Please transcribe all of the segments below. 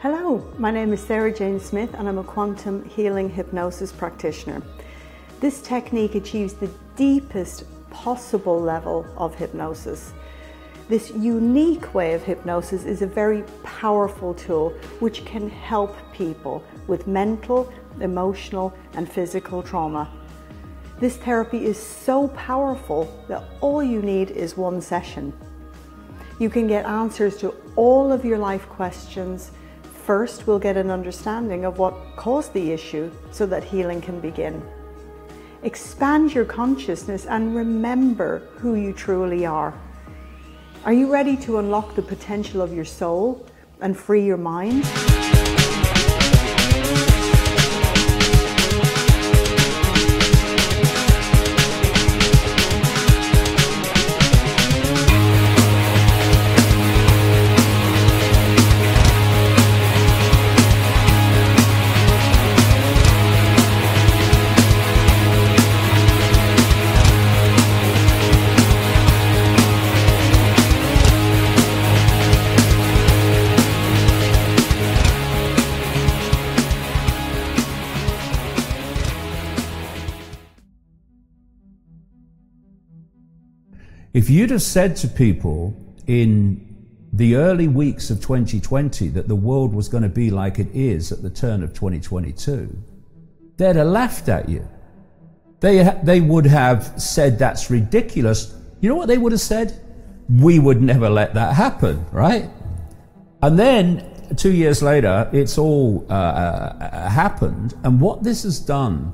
Hello, my name is Sarah Jane Smith and I'm a quantum healing hypnosis practitioner. This technique achieves the deepest possible level of hypnosis. This unique way of hypnosis is a very powerful tool which can help people with mental, emotional, and physical trauma. This therapy is so powerful that all you need is one session. You can get answers to all of your life questions. First, we'll get an understanding of what caused the issue so that healing can begin. Expand your consciousness and remember who you truly are. Are you ready to unlock the potential of your soul and free your mind? If you'd have said to people in the early weeks of 2020 that the world was going to be like it is at the turn of 2022, they'd have laughed at you. They, they would have said that's ridiculous. You know what they would have said? We would never let that happen, right? And then two years later, it's all uh, uh, happened. And what this has done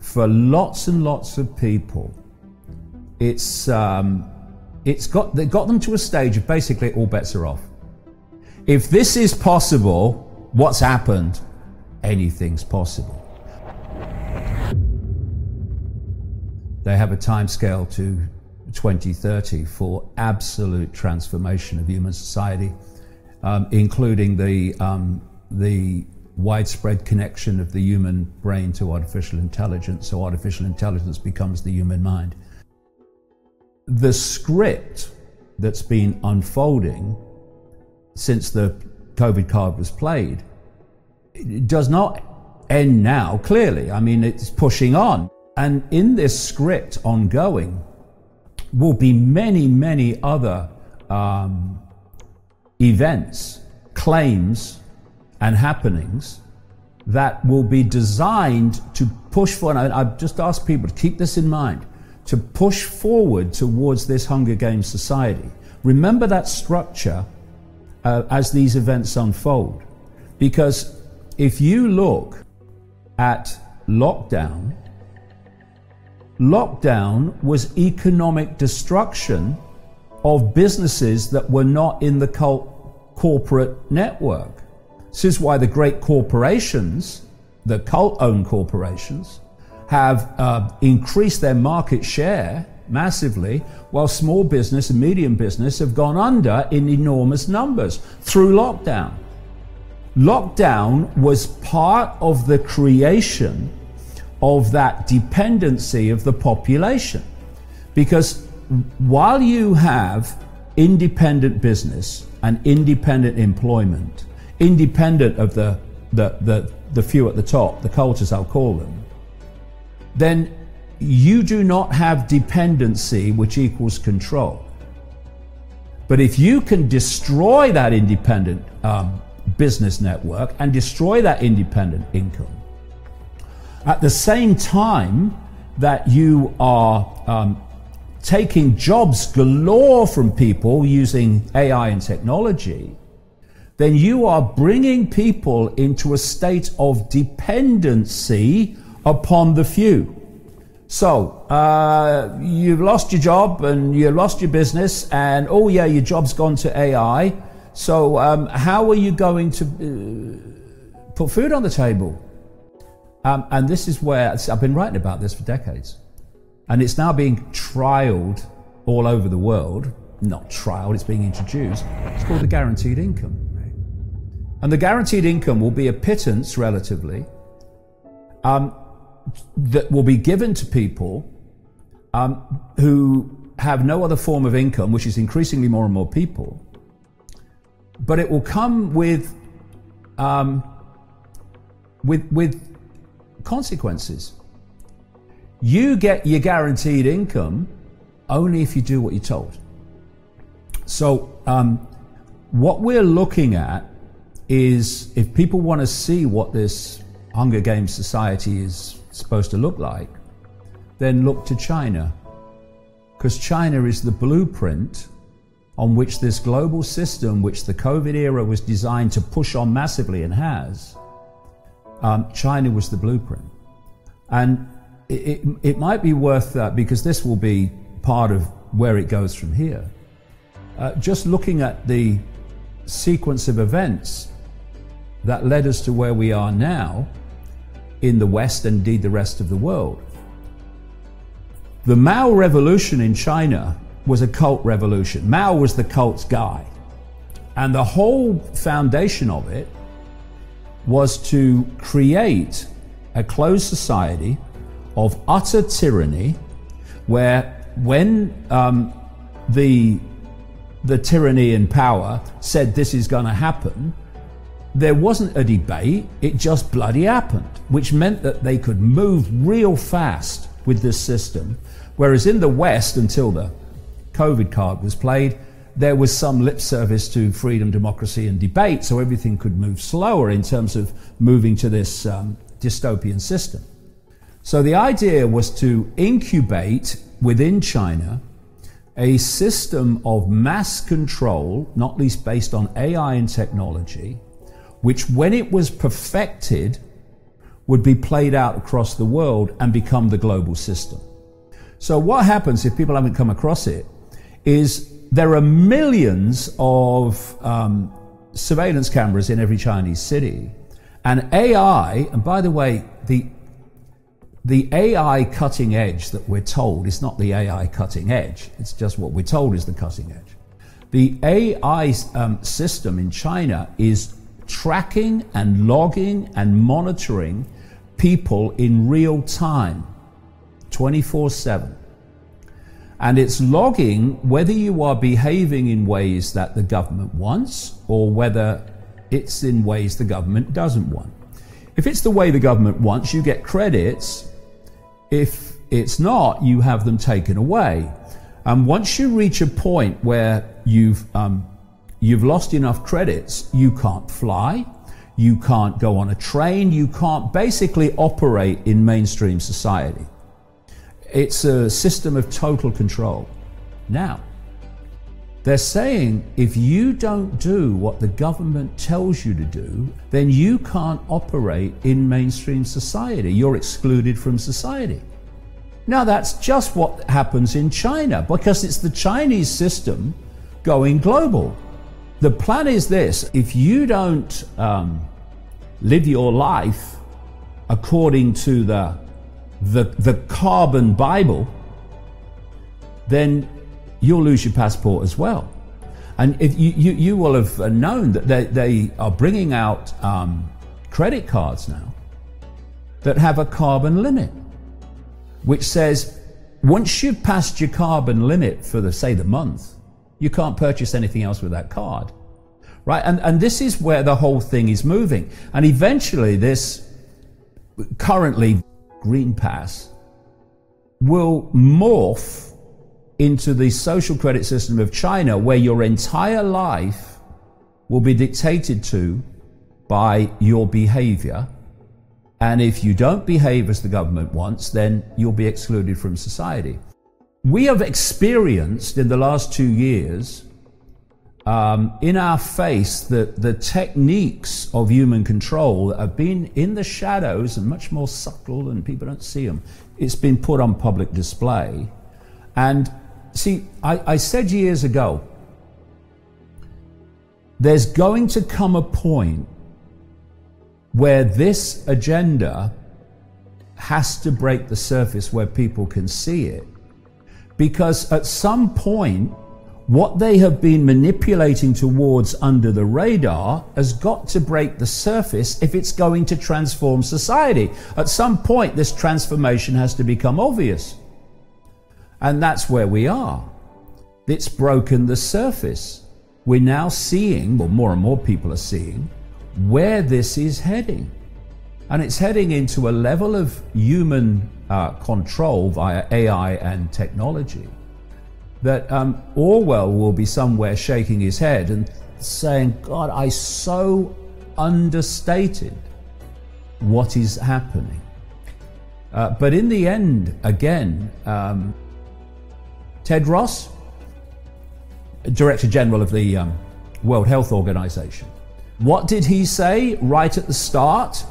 for lots and lots of people it's um, it's got they got them to a stage of basically all bets are off. If this is possible, what's happened? Anything's possible. They have a timescale to 2030 for absolute transformation of human society, um, including the um, the widespread connection of the human brain to artificial intelligence. So artificial intelligence becomes the human mind the script that's been unfolding since the COVID card was played does not end now, clearly. I mean, it's pushing on. And in this script ongoing will be many, many other um, events, claims, and happenings that will be designed to push for. And I've just asked people to keep this in mind to push forward towards this Hunger Games society. Remember that structure uh, as these events unfold. Because if you look at lockdown, lockdown was economic destruction of businesses that were not in the cult corporate network. This is why the great corporations, the cult owned corporations, have uh, increased their market share massively, while small business and medium business have gone under in enormous numbers through lockdown. Lockdown was part of the creation of that dependency of the population. Because while you have independent business and independent employment, independent of the, the, the, the few at the top, the cultures I'll call them, then you do not have dependency, which equals control. But if you can destroy that independent um, business network and destroy that independent income, at the same time that you are um, taking jobs galore from people using AI and technology, then you are bringing people into a state of dependency upon the few. So, uh, you've lost your job and you lost your business, and oh, yeah, your job's gone to AI. So, um, how are you going to uh, put food on the table? Um, and this is where I've been writing about this for decades. And it's now being trialed all over the world. Not trialed, it's being introduced. It's called the guaranteed income. And the guaranteed income will be a pittance relatively. Um, that will be given to people um, who have no other form of income, which is increasingly more and more people. But it will come with um, with, with consequences. You get your guaranteed income only if you do what you're told. So, um, what we're looking at is if people want to see what this Hunger Games society is supposed to look like, then look to China. Because China is the blueprint on which this global system, which the COVID era was designed to push on massively and has, um, China was the blueprint. And it, it, it might be worth that because this will be part of where it goes from here. Uh, just looking at the sequence of events that led us to where we are now in the West and indeed the rest of the world. The Mao Revolution in China was a cult revolution. Mao was the cult's guy. And the whole foundation of it was to create a closed society of utter tyranny where when um, the, the tyranny in power said this is going to happen, there wasn't a debate, it just bloody happened, which meant that they could move real fast with this system. Whereas in the West, until the COVID card was played, there was some lip service to freedom, democracy, and debate, so everything could move slower in terms of moving to this um, dystopian system. So the idea was to incubate within China a system of mass control, not least based on AI and technology, which, when it was perfected, would be played out across the world and become the global system. So, what happens if people haven't come across it is there are millions of um, surveillance cameras in every Chinese city. And AI, and by the way, the the AI cutting edge that we're told is not the AI cutting edge. It's just what we're told is the cutting edge. The AI um, system in China is tracking and logging and monitoring people in real time, 24 7. And it's logging whether you are behaving in ways that the government wants or whether it's in ways the government doesn't want. If it's the way the government wants, you get credits. If it's not, you have them taken away. And once you reach a point where you've, um, you've lost enough credits, you can't fly, you can't go on a train, you can't basically operate in mainstream society. It's a system of total control. Now, they're saying if you don't do what the government tells you to do, then you can't operate in mainstream society. You're excluded from society. Now, that's just what happens in China because it's the Chinese system going global. The plan is this if you don't um, live your life according to the the, the carbon Bible, then you'll lose your passport as well. And if you, you, you will have known that they, they are bringing out um, credit cards now that have a carbon limit, which says once you've passed your carbon limit for the say the month, you can't purchase anything else with that card. Right? And, and this is where the whole thing is moving. And eventually this currently Green Pass will morph into the social credit system of China, where your entire life will be dictated to by your behavior. And if you don't behave as the government wants, then you'll be excluded from society. We have experienced in the last two years um, in our face that the techniques of human control have been in the shadows and much more subtle and people don't see them. It's been put on public display. And see, I, I said years ago, there's going to come a point where this agenda has to break the surface where people can see it. Because at some point, what they have been manipulating towards under the radar has got to break the surface if it's going to transform society. At some point, this transformation has to become obvious. And that's where we are. It's broken the surface. We're now seeing, well, more and more people are seeing, where this is heading. And it's heading into a level of human uh, control via AI and technology that um, Orwell will be somewhere shaking his head and saying, God, I so understated what is happening. Uh, but in the end, again, um, Tedros, Director General of the um, World Health Organization, what did he say right at the start?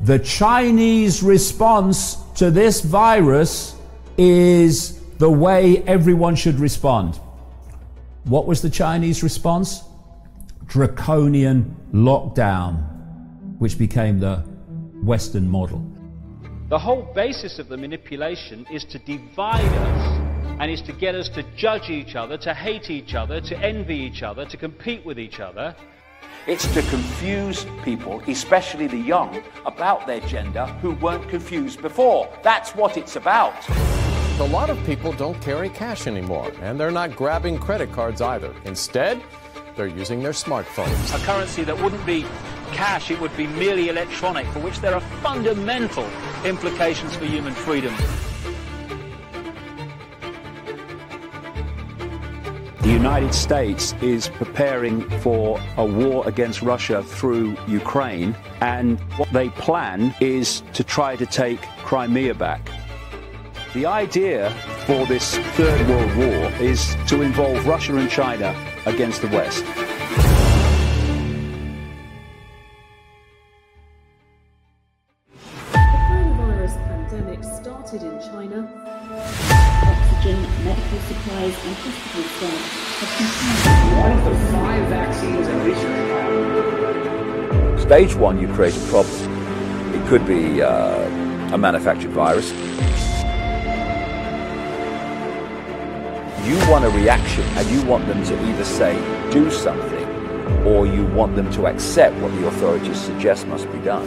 The Chinese response to this virus is the way everyone should respond. What was the Chinese response? Draconian lockdown, which became the Western model. The whole basis of the manipulation is to divide us and is to get us to judge each other, to hate each other, to envy each other, to compete with each other. It's to confuse people, especially the young, about their gender who weren't confused before. That's what it's about a lot of people don't carry cash anymore, and they're not grabbing credit cards either. Instead, they're using their smartphones. A currency that wouldn't be cash, it would be merely electronic, for which there are fundamental implications for human freedom. The United States is preparing for a war against Russia through Ukraine, and what they plan is to try to take Crimea back. The idea for this Third World War is to involve Russia and China against the West. Supplies, and hospital staff have One of the five vaccines in research. Stage one, you create a problem. It could be uh, a manufactured virus. You want a reaction and you want them to either say, do something, or you want them to accept what the authorities suggest must be done.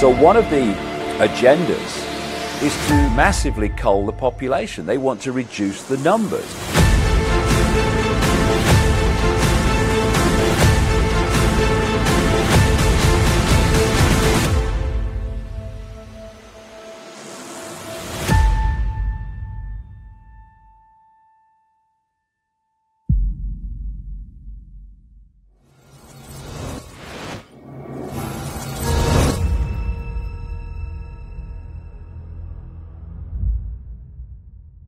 So one of the agendas is to massively cull the population. They want to reduce the numbers.